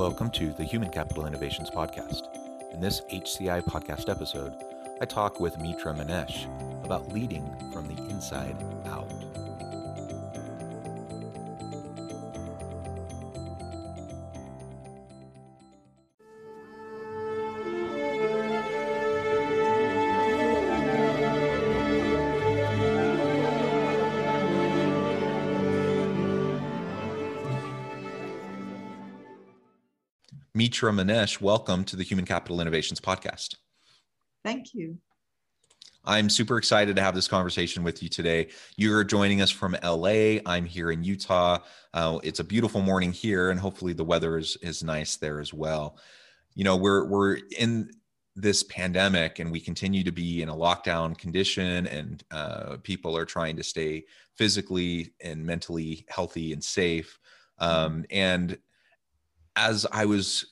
Welcome to the Human Capital Innovations Podcast. In this HCI podcast episode, I talk with Mitra Manesh about leading from the inside out. Mitra Manesh, welcome to the Human Capital Innovations Podcast. Thank you. I'm super excited to have this conversation with you today. You're joining us from LA. I'm here in Utah. Uh, it's a beautiful morning here, and hopefully the weather is, is nice there as well. You know, we're we're in this pandemic, and we continue to be in a lockdown condition, and uh, people are trying to stay physically and mentally healthy and safe. Um, and as I was,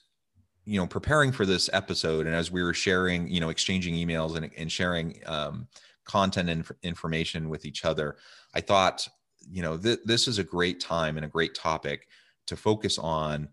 you know, preparing for this episode, and as we were sharing, you know, exchanging emails and, and sharing um, content and information with each other, I thought, you know, th- this is a great time and a great topic to focus on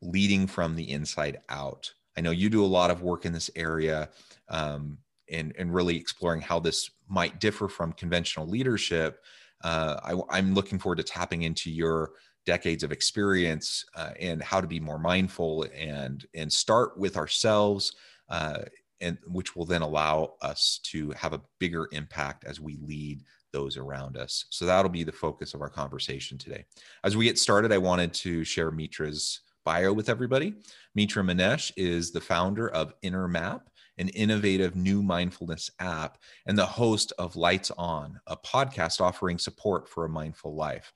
leading from the inside out. I know you do a lot of work in this area um, and, and really exploring how this might differ from conventional leadership. Uh, I, I'm looking forward to tapping into your decades of experience uh, and how to be more mindful and and start with ourselves uh, and which will then allow us to have a bigger impact as we lead those around us. So that'll be the focus of our conversation today. As we get started i wanted to share mitra's bio with everybody. Mitra manesh is the founder of inner map an innovative new mindfulness app and the host of lights on a podcast offering support for a mindful life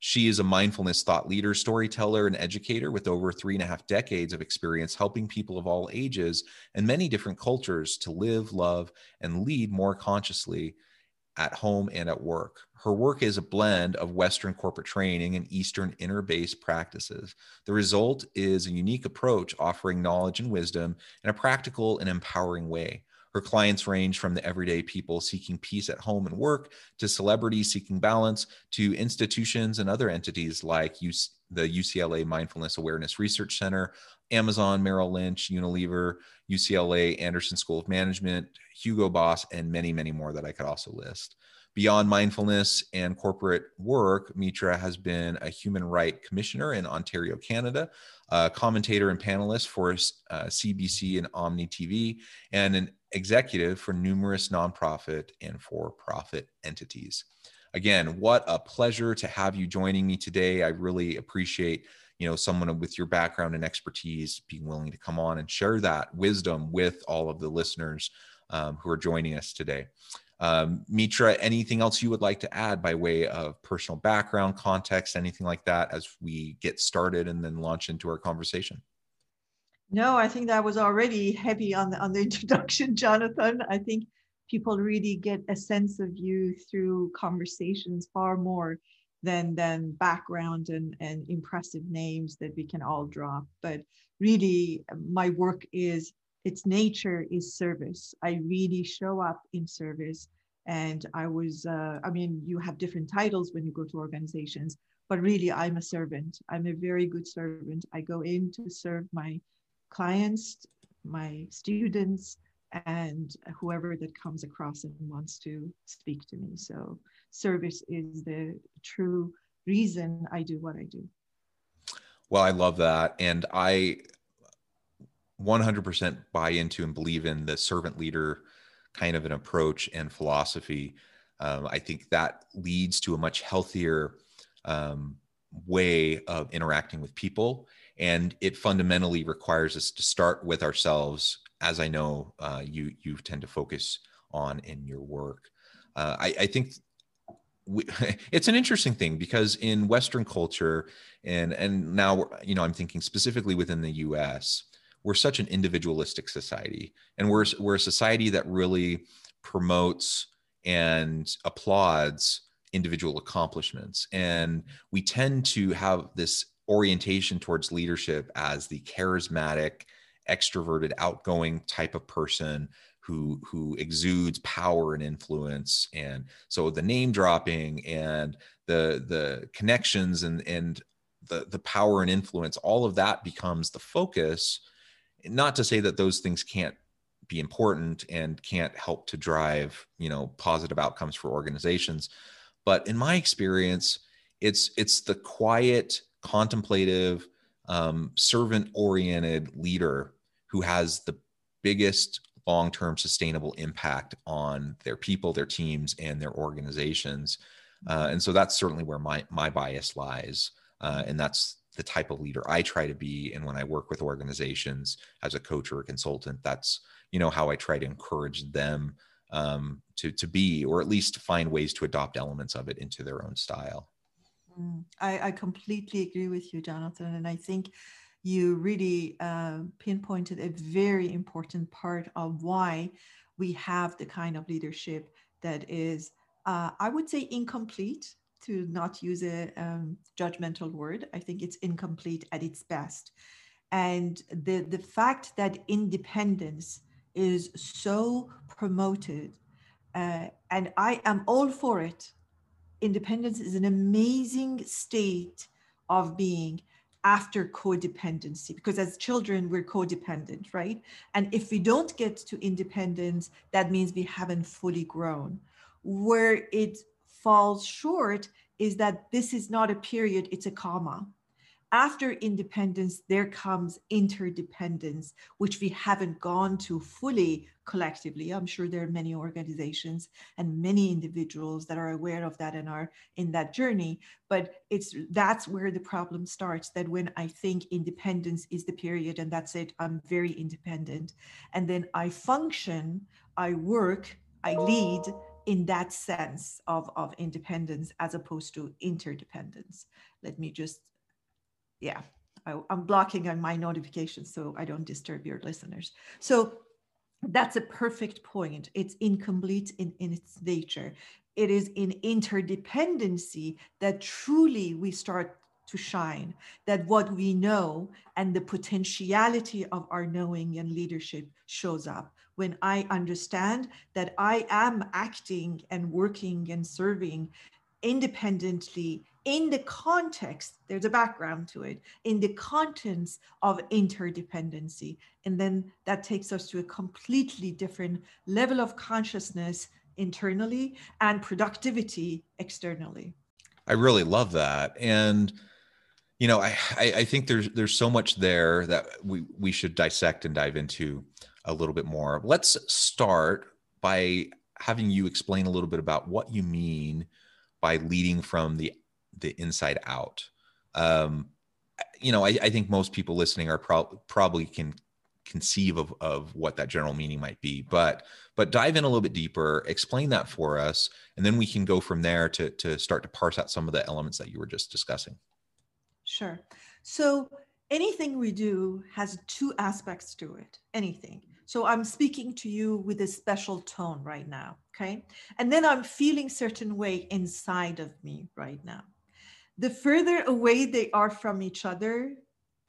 she is a mindfulness thought leader, storyteller, and educator with over three and a half decades of experience helping people of all ages and many different cultures to live, love, and lead more consciously at home and at work. Her work is a blend of Western corporate training and Eastern inner based practices. The result is a unique approach offering knowledge and wisdom in a practical and empowering way. Her clients range from the everyday people seeking peace at home and work to celebrities seeking balance to institutions and other entities like the UCLA Mindfulness Awareness Research Center, Amazon, Merrill Lynch, Unilever, UCLA, Anderson School of Management, Hugo Boss, and many, many more that I could also list. Beyond mindfulness and corporate work, Mitra has been a human right commissioner in Ontario, Canada, a commentator and panelist for uh, CBC and Omni TV, and an executive for numerous nonprofit and for profit entities. Again, what a pleasure to have you joining me today. I really appreciate you know someone with your background and expertise being willing to come on and share that wisdom with all of the listeners um, who are joining us today um, mitra anything else you would like to add by way of personal background context anything like that as we get started and then launch into our conversation no, I think that was already heavy on the on the introduction, Jonathan. I think people really get a sense of you through conversations far more than than background and, and impressive names that we can all drop. But really my work is its nature is service. I really show up in service. And I was, uh, I mean, you have different titles when you go to organizations, but really I'm a servant. I'm a very good servant. I go in to serve my clients, my students, and whoever that comes across and wants to speak to me. So service is the true reason I do what I do. Well, I love that. And I 100% buy into and believe in the servant leader kind of an approach and philosophy. Um, I think that leads to a much healthier um, way of interacting with people and it fundamentally requires us to start with ourselves as i know uh, you you tend to focus on in your work uh, I, I, think we, it's an interesting thing because in Western culture, and and now you know I'm thinking specifically within the U.S., we're such an individualistic society, and we're we're a society that really promotes and applauds individual accomplishments, and we tend to have this orientation towards leadership as the charismatic, extroverted, outgoing type of person who who exudes power and influence. And so the name dropping and the the connections and and the the power and influence all of that becomes the focus not to say that those things can't be important and can't help to drive you know positive outcomes for organizations but in my experience it's it's the quiet contemplative um, servant oriented leader who has the biggest long-term sustainable impact on their people their teams and their organizations. Uh, and so that's certainly where my my bias lies uh, and that's the type of leader i try to be and when i work with organizations as a coach or a consultant that's you know how i try to encourage them um, to to be or at least find ways to adopt elements of it into their own style. Mm, I, I completely agree with you jonathan and i think you really uh, pinpointed a very important part of why we have the kind of leadership that is, uh, I would say, incomplete, to not use a um, judgmental word. I think it's incomplete at its best. And the, the fact that independence is so promoted, uh, and I am all for it. Independence is an amazing state of being after codependency because as children we're codependent right and if we don't get to independence that means we haven't fully grown where it falls short is that this is not a period it's a comma after independence, there comes interdependence, which we haven't gone to fully collectively. I'm sure there are many organizations and many individuals that are aware of that and are in that journey. But it's that's where the problem starts. That when I think independence is the period, and that's it, I'm very independent. And then I function, I work, I lead in that sense of, of independence as opposed to interdependence. Let me just yeah, I, am blocking on my notifications so I don't disturb your listeners. So that's a perfect point. It's incomplete in, in its nature. It is in interdependency that truly we start to shine, that what we know and the potentiality of our knowing and leadership shows up. When I understand that I am acting and working and serving independently in the context, there's a background to it, in the contents of interdependency. And then that takes us to a completely different level of consciousness internally and productivity externally. I really love that. And you know, I, I think there's there's so much there that we we should dissect and dive into a little bit more. Let's start by having you explain a little bit about what you mean by leading from the the inside out. Um, you know, I, I, think most people listening are pro- probably can conceive of, of what that general meaning might be, but but dive in a little bit deeper, explain that for us, and then we can go from there to to start to parse out some of the elements that you were just discussing. Sure. So anything we do has two aspects to it. Anything. So I'm speaking to you with a special tone right now, okay? And then I'm feeling certain way inside of me right now the further away they are from each other,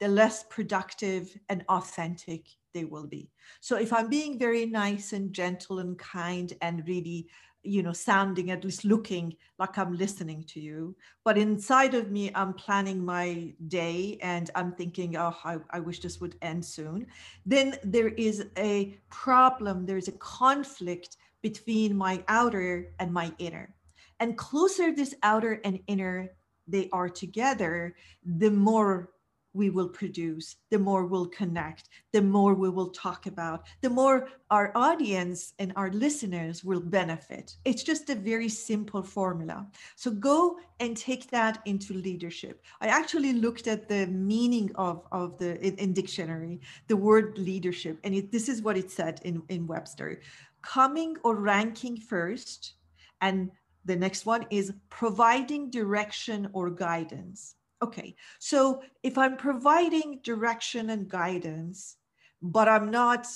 the less productive and authentic they will be. So if I'm being very nice and gentle and kind and really, you know, sounding at least looking like I'm listening to you, but inside of me, I'm planning my day and I'm thinking, oh, I, I wish this would end soon. Then there is a problem, there's a conflict between my outer and my inner. And closer this outer and inner they are together, the more we will produce, the more we'll connect, the more we will talk about, the more our audience and our listeners will benefit. It's just a very simple formula. So go and take that into leadership. I actually looked at the meaning of, of the in, in dictionary, the word leadership, and it, this is what it said in, in Webster. Coming or ranking first and the next one is providing direction or guidance. Okay, so if I'm providing direction and guidance, but I'm not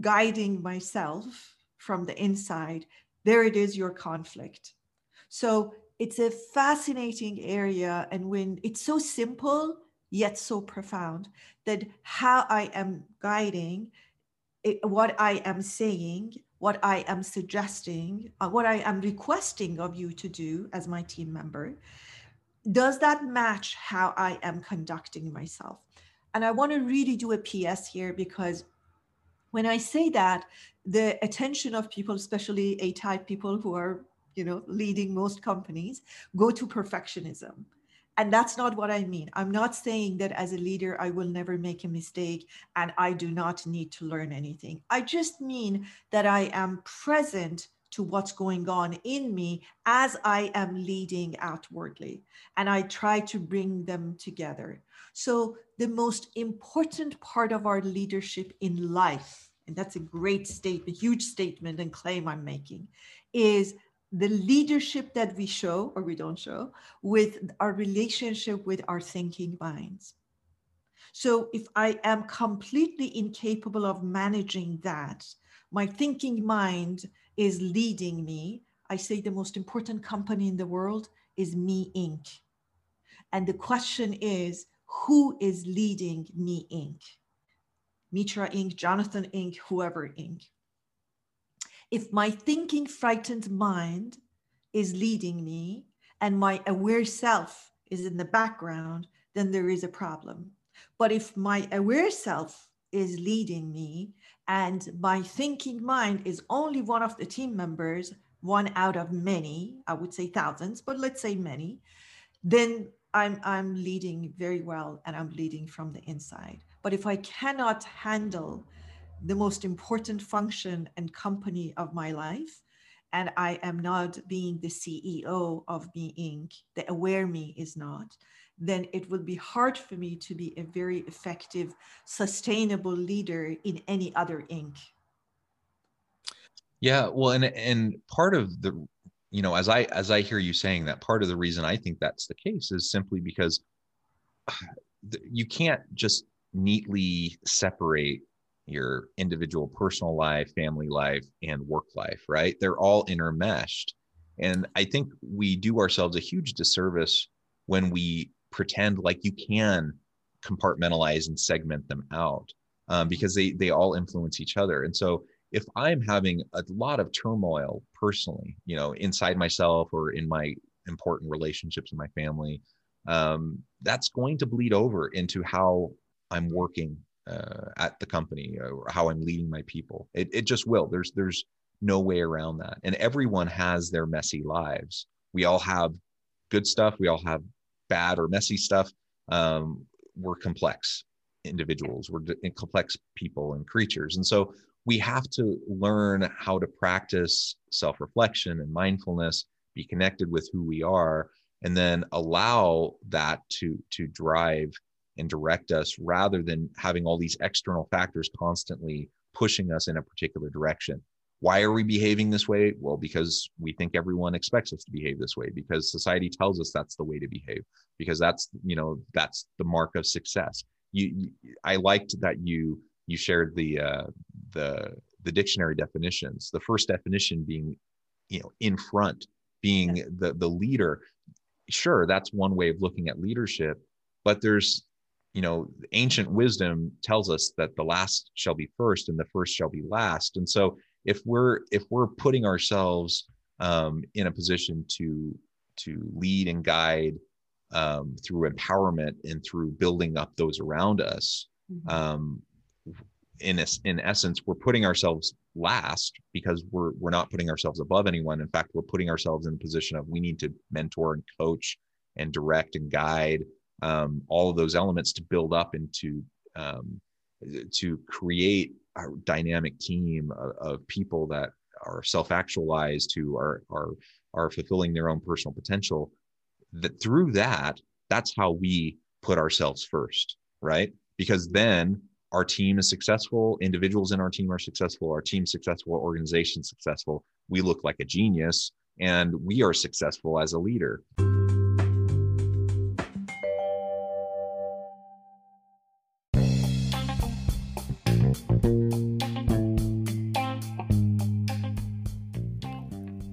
guiding myself from the inside, there it is your conflict. So it's a fascinating area. And when it's so simple, yet so profound, that how I am guiding, it, what I am saying, what I am suggesting, uh, what I am requesting of you to do as my team member, does that match how I am conducting myself? And I want to really do a PS here because when I say that, the attention of people, especially A type people who are, you know, leading most companies, go to perfectionism. And that's not what I mean. I'm not saying that as a leader, I will never make a mistake and I do not need to learn anything. I just mean that I am present to what's going on in me as I am leading outwardly. And I try to bring them together. So, the most important part of our leadership in life, and that's a great statement, huge statement and claim I'm making, is the leadership that we show or we don't show with our relationship with our thinking minds. So if I am completely incapable of managing that, my thinking mind is leading me. I say the most important company in the world is Me Inc. And the question is, who is leading Me Inc? Mitra Inc., Jonathan Inc., whoever Inc if my thinking frightened mind is leading me and my aware self is in the background, then there is a problem. But if my aware self is leading me and my thinking mind is only one of the team members, one out of many, I would say thousands, but let's say many, then I'm, I'm leading very well and I'm leading from the inside. But if I cannot handle the most important function and company of my life and I am not being the CEO of Me Inc., the aware me is not, then it will be hard for me to be a very effective, sustainable leader in any other Inc. Yeah, well, and and part of the, you know, as I as I hear you saying that, part of the reason I think that's the case is simply because you can't just neatly separate your individual personal life, family life, and work life, right? They're all intermeshed. And I think we do ourselves a huge disservice when we pretend like you can compartmentalize and segment them out um, because they, they all influence each other. And so if I'm having a lot of turmoil personally, you know, inside myself or in my important relationships in my family, um, that's going to bleed over into how I'm working uh, at the company or how I'm leading my people. It, it just will. There's there's no way around that. And everyone has their messy lives. We all have good stuff. We all have bad or messy stuff. Um, we're complex individuals. We're complex people and creatures. And so we have to learn how to practice self-reflection and mindfulness, be connected with who we are, and then allow that to to drive and direct us rather than having all these external factors constantly pushing us in a particular direction. Why are we behaving this way? Well, because we think everyone expects us to behave this way, because society tells us that's the way to behave, because that's, you know, that's the mark of success. You, you I liked that you you shared the uh, the the dictionary definitions. The first definition being, you know, in front, being the the leader. Sure, that's one way of looking at leadership, but there's you know ancient wisdom tells us that the last shall be first and the first shall be last and so if we're if we're putting ourselves um, in a position to to lead and guide um, through empowerment and through building up those around us mm-hmm. um, in a, in essence we're putting ourselves last because we're we're not putting ourselves above anyone in fact we're putting ourselves in a position of we need to mentor and coach and direct and guide um, all of those elements to build up into um, to create a dynamic team of, of people that are self-actualized who are are are fulfilling their own personal potential that through that that's how we put ourselves first right because then our team is successful individuals in our team are successful our team successful organization successful we look like a genius and we are successful as a leader.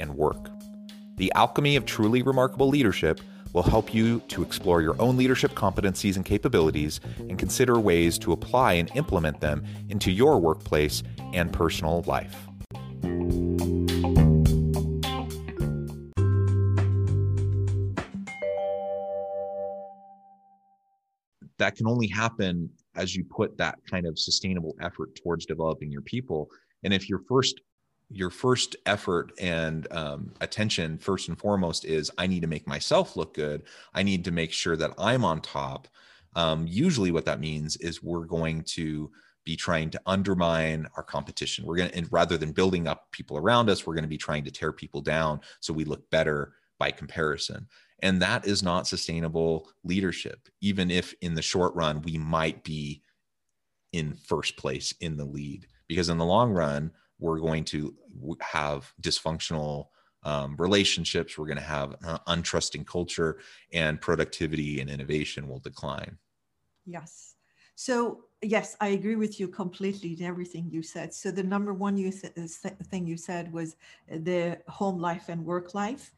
and work. The alchemy of truly remarkable leadership will help you to explore your own leadership competencies and capabilities and consider ways to apply and implement them into your workplace and personal life. That can only happen as you put that kind of sustainable effort towards developing your people. And if your first your first effort and um, attention first and foremost is i need to make myself look good. I need to make sure that i'm on top. Um, usually what that means is we're going to be trying to undermine our competition. We're going to and rather than building up people around us we're going to be trying to tear people down so we look better by comparison. And that is not sustainable leadership even if in the short run we might be in first place in the lead because in the long run we're going to have dysfunctional um, relationships. We're going to have untrusting culture and productivity and innovation will decline. Yes. So yes i agree with you completely in everything you said. So the number one you th- thing you said was the home life and work life.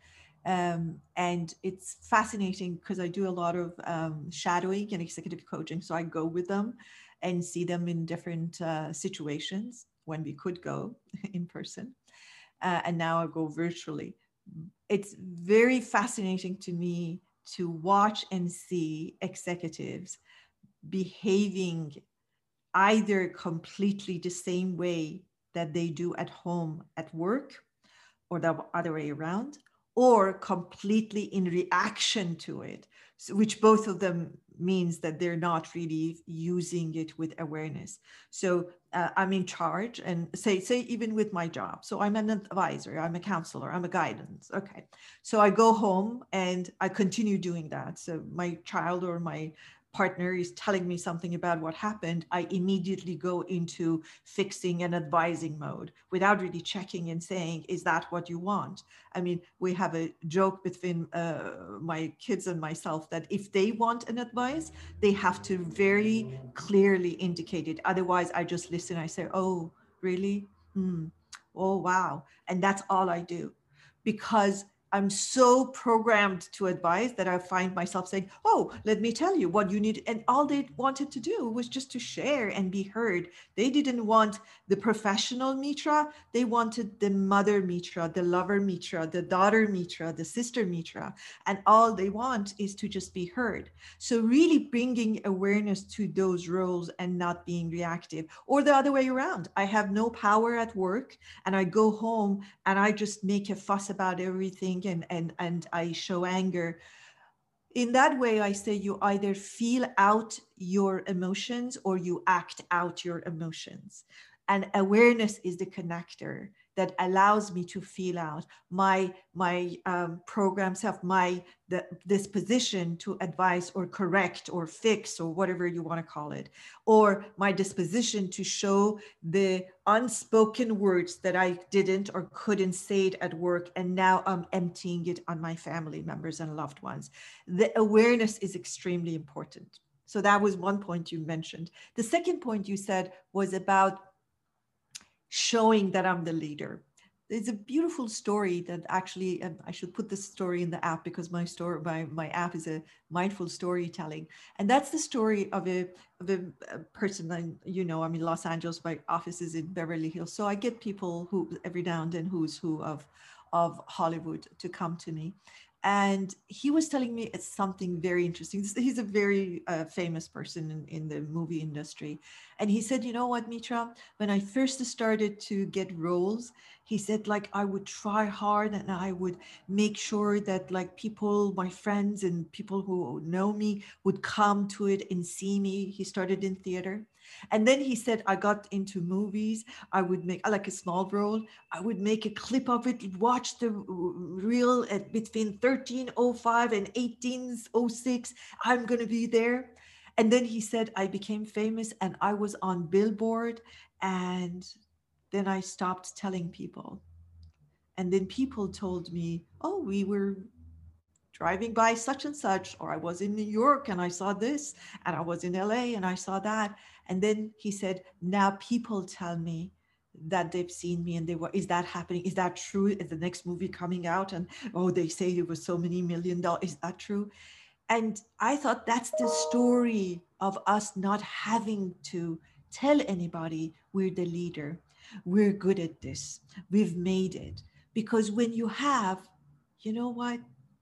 Um, and it's fascinating because i do a lot of um, shadowing and executive coaching so i go with them and see them in different uh, situations when we could go in person. Uh, and now I go virtually. It's very fascinating to me to watch and see executives behaving either completely the same way that they do at home at work or the other way around or completely in reaction to it so, which both of them means that they're not really using it with awareness. So uh, i'm in charge and say say even with my job. So i'm an advisor i'm a counselor i'm a guidance okay. So i go home and i continue doing that. So my child or my partner is telling me something about what happened, I immediately go into fixing and advising mode without really checking and saying, is that what you want? I mean, we have a joke between uh, my kids and myself that if they want an advice, they have to very clearly indicate it. Otherwise, I just listen. I say, oh, really? Hmm. Oh, wow. And that's all I do because I'm so programmed to advise that I find myself saying, Oh, let me tell you what you need. And all they wanted to do was just to share and be heard. They didn't want the professional Mitra. They wanted the mother Mitra, the lover Mitra, the daughter Mitra, the sister Mitra. And all they want is to just be heard. So, really bringing awareness to those roles and not being reactive, or the other way around. I have no power at work and I go home and I just make a fuss about everything and and and i show anger. In that way i say you either feel out your emotions or you act out your emotions. And awareness is the connector that allows me to feel out. My my um, programs have my the, this position to advise or correct or fix or whatever you want to call it. Or my disposition to show the unspoken words that i didn't or couldn't say it at work and now i'm emptying it on my family members and loved ones. The awareness is extremely important. So that was one point you mentioned. The second point you said was about showing that I'm the leader. It's a beautiful story that actually i should put this story in the app because my story my, my app is a mindful storytelling. And that's the story of a of a, person I, you know i'm in los angeles my office is in beverly hills. So i get people who every now and then who's who of of hollywood to come to me and he was telling me it's something very interesting. He's a very uh, famous person in, in the movie industry. And he said, you know what, Mitra, when I first started to get roles, he said, like, I would try hard and I would make sure that, like, people, my friends and people who know me would come to it and see me. He started in theater. And then he said, I got into movies. I would make, like a small role, I would make a clip of it, watch the reel at between 1305 and 1806. I'm going to be there. And then he said, I became famous and I was on Billboard. And then I stopped telling people. And then people told me, oh, we were driving by such and such, or I was in New York and I saw this, and I was in LA and I saw that. And then he said, Now people tell me that they've seen me and they were, is that happening? Is that true? Is the next movie coming out? And oh, they say it was so many million dollars. Is that true? And I thought that's the story of us not having to tell anybody we're the leader. We're good at this. We've made it. Because when you have, you know what?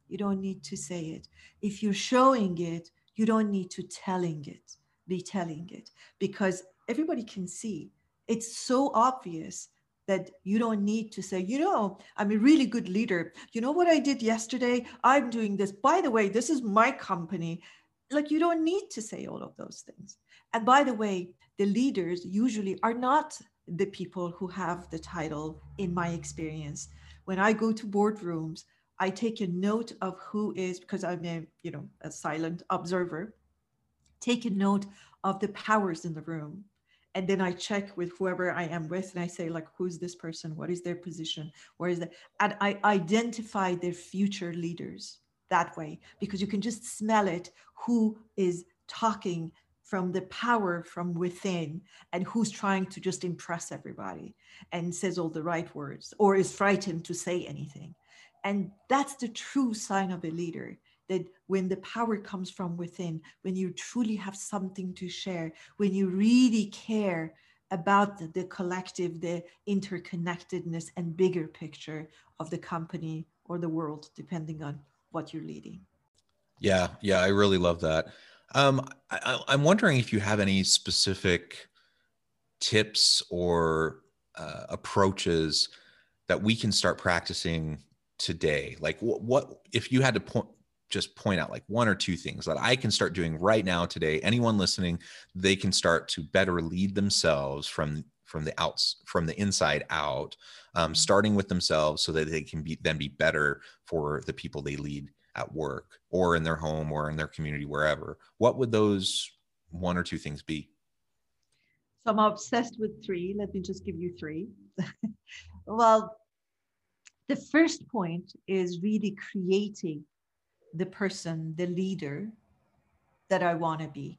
You don't need to say it. If you're showing it, you don't need to telling it be telling it because everybody can see. It's so obvious that you don't need to say, you know, I'm a really good leader. You know what I did yesterday? I'm doing this. By the way, this is my company. Like, you don't need to say all of those things. And by the way, the leaders usually are not the people who have the title, in my experience. When I go to boardrooms, I take a note of who is, because I'm a, you know, a silent observer take a note of the powers in the room. And then i check with whoever i am with and i say like who's this person? What is their position? Where is that and i identify their future leaders that way because you can just smell it who is talking from the power from within and who's trying to just impress everybody and says all the right words or is frightened to say anything. And that's the true sign of a leader that when the power comes from within, when you truly have something to share, when you really care about the, the collective, the interconnectedness and bigger picture of the company or the world, depending on what you're leading. Yeah, yeah, I really love that. Um, I, I'm wondering if you have any specific tips or uh, approaches that we can start practicing today. Like, what, what if you had to point just point out like one or two things that I can start doing right now today. Anyone listening, they can start to better lead themselves from from the outs from the inside out, um, mm-hmm. starting with themselves so that they can be then be better for the people they lead at work or in their home or in their community wherever. What would those one or two things be? So I'm obsessed with three. Let me just give you three. well, the first point is really creating the person, the leader that I want to be.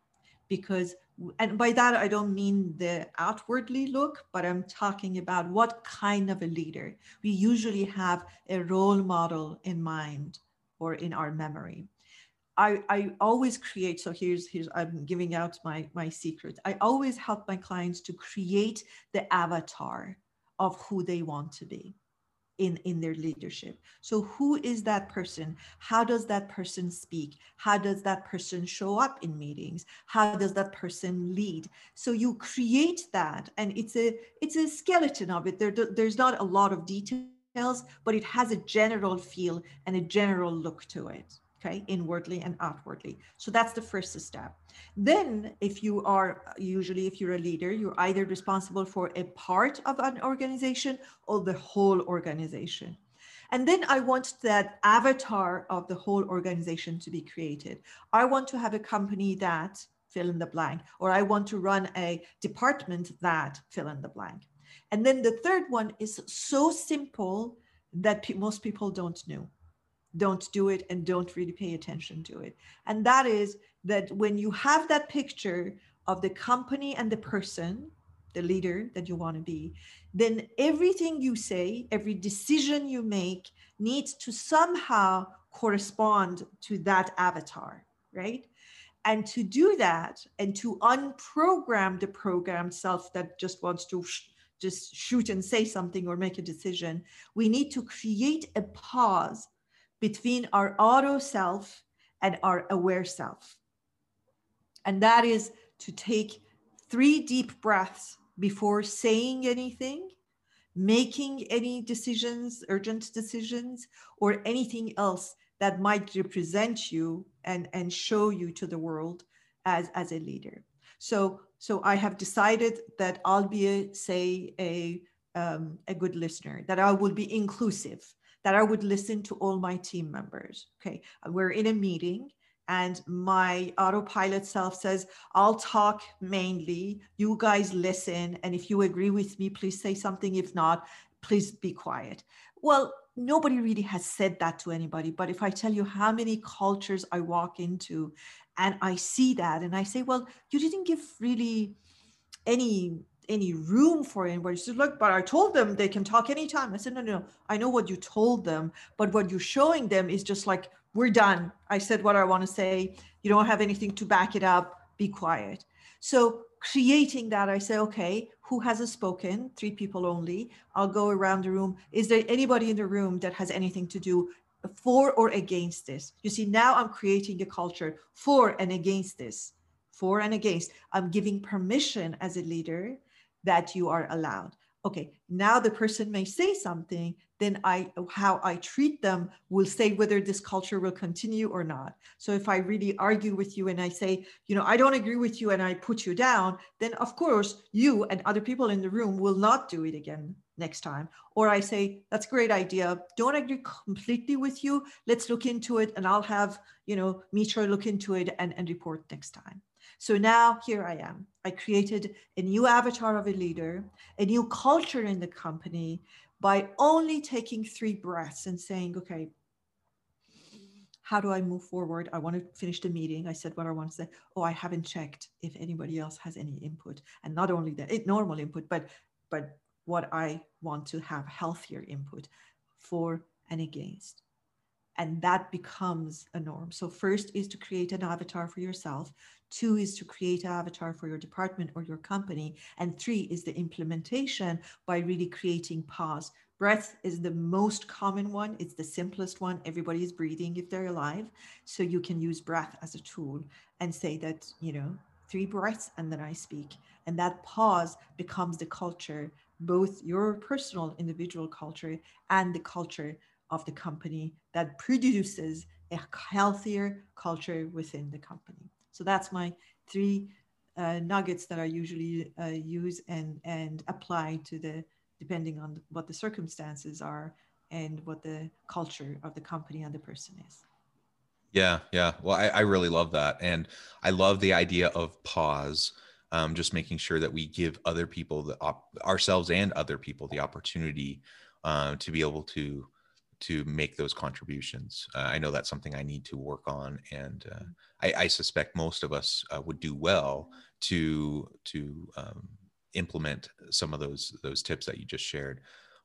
Because, and by that, I don't mean the outwardly look, but I'm talking about what kind of a leader. We usually have a role model in mind or in our memory. I, I always create, so here's, here's I'm giving out my, my secret. I always help my clients to create the avatar of who they want to be in in their leadership. So who is that person? How does that person speak? How does that person show up in meetings? How does that person lead? So you create that and it's a it's a skeleton of it. There there's not a lot of details but it has a general feel and a general look to it okay, inwardly and outwardly. So that's the first step. Then, if you are usually, if you're a leader, you're either responsible for a part of an organization or the whole organization. And then I want that avatar of the whole organization to be created. I want to have a company that fill in the blank, or I want to run a department that fill in the blank. And then the third one is so simple that pe- most people don't know don't do it and don't really pay attention to it. And that is that when you have that picture of the company and the person, the leader that you want to be, then everything you say, every decision you make needs to somehow correspond to that avatar, right? And to do that and to unprogram the programmed self that just wants to sh- just shoot and say something or make a decision, we need to create a pause between our auto self and our aware self. And that is to take three deep breaths before saying anything, making any decisions, urgent decisions, or anything else that might represent you and, and show you to the world as, as a leader. So, so I have decided that I'll be, a, say, a, um, a good listener, that I will be inclusive, that I would listen to all my team members. Okay, we're in a meeting and my autopilot self says i'll talk mainly. You guys listen. And if you agree with me please say something. If not please be quiet. Well nobody really has said that to anybody but if i tell you how many cultures i walk into and i see that and i say well you didn't give really any any room for anybody. She said, look, but I told them they can talk anytime. I said, no, no, I know what you told them, but what you're showing them is just like we're done. I said what I want to say. You don't have anything to back it up. Be quiet. So creating that, I say, okay, who hasn't spoken? Three people only. I'll go around the room. Is there anybody in the room that has anything to do for or against this? You see, now I'm creating a culture for and against this, for and against. I'm giving permission as a leader that you are allowed. Okay, now the person may say something then I how I treat them will say whether this culture will continue or not. So if I really argue with you and I say, you know, I don't agree with you and I put you down, then of course you and other people in the room will not do it again next time. Or I say, that's a great idea. Don't agree completely with you. Let's look into it and I'll have, you know, Mitra look into it and, and report next time. So now here I am. I created a new avatar of a leader, a new culture in the company by only taking three breaths and saying, okay, how do I move forward? I want to finish the meeting. I said what I want to say. Oh, I haven't checked if anybody else has any input. And not only that, it normal input, but but what I want to have healthier input for and against. And that becomes a norm. So first is to create an avatar for yourself. Two is to create an avatar for your department or your company. And three is the implementation by really creating pause. Breath is the most common one. It's the simplest one. Everybody is breathing if they're alive. So you can use breath as a tool and say that, you know, three breaths and then I speak. And that pause becomes the culture, both your personal individual culture and the culture of the company that produces a healthier culture within the company. So that's my three uh, nuggets that I usually uh, use and and apply to the depending on what the circumstances are and what the culture of the company and the person is. Yeah, yeah. Well, I, I really love that, and I love the idea of pause. Um, just making sure that we give other people the op- ourselves and other people the opportunity uh, to be able to to make those contributions. Uh, I know that's something I need to work on, and uh, I, I, suspect most of us uh, would do well to to um, implement some of those those tips that you just shared.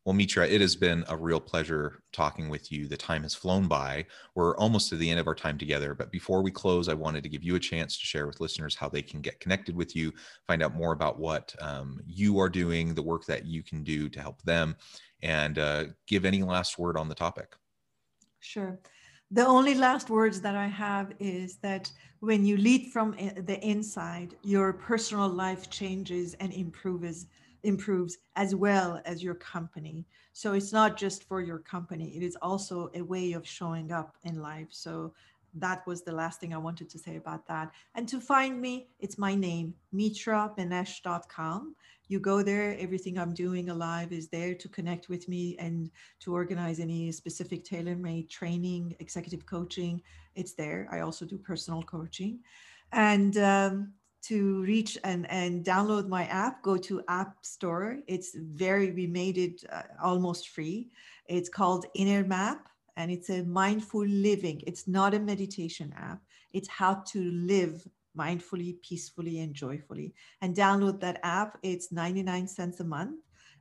Well, Mitra, it has been a real pleasure talking with you. The time has flown by. We're almost to the end of our time together. But before we close, I wanted to give you a chance to share with listeners how they can get connected with you, find out more about what um, you are doing, the work that you can do to help them, and uh, give any last word on the topic. Sure. The only last words that I have is that when you lead from the inside, your personal life changes and improves improves as well as your company. So it's not just for your company, it is also a way of showing up in life. So that was the last thing I wanted to say about that. And to find me, it's my name, mitramanesh.com you go there everything i'm doing alive is there to connect with me and to organize any specific tailor-made training executive coaching it's there. I also do personal coaching. And um, to reach and, and download my app go to app store. It's very we made it uh, almost free. It's called inner map and it's a mindful living. It's not a meditation app. It's how to live mindfully, peacefully, and joyfully. And download that app. It's 99 cents a month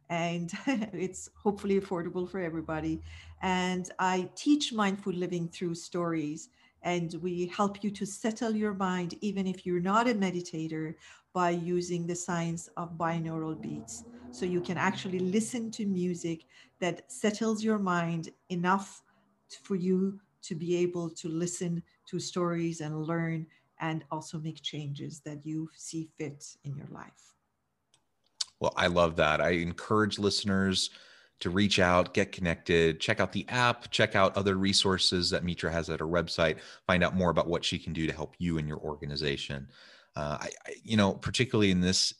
and it's hopefully affordable for everybody. And I teach mindful living through stories. And we help you to settle your mind, even if you're not a meditator, by using the science of binaural beats. So you can actually listen to music that settles your mind enough for you to be able to listen to stories and learn and also make changes that you see fit in your life. Well, I love that. I encourage listeners to reach out, get connected, check out the app, check out other resources that Mitra has at her website, find out more about what she can do to help you and your organization. Uh, I, I, you know, particularly in this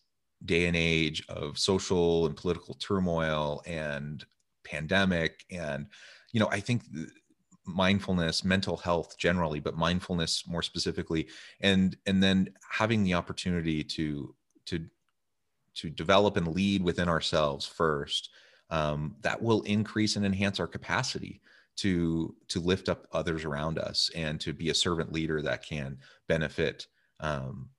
day and age of social and political turmoil and pandemic, and you know, I think mindfulness, mental health generally, but mindfulness more specifically, and and then having the opportunity to to to develop and lead within ourselves first um, that will increase and enhance our capacity to to lift up others around us and to be a servant leader that can benefit um,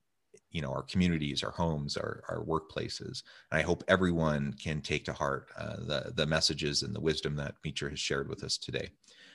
you know our communities our homes our, our workplaces. And i hope everyone can take to heart uh, the the messages and the wisdom that Mitra has shared with us today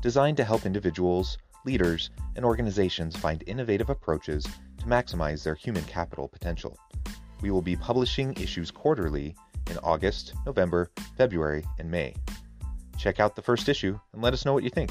designed to help individuals, leaders, and organizations find innovative approaches to maximize their human capital potential. We will be publishing issues quarterly in August, November, February, and May. Check out the first issue and let us know what you think.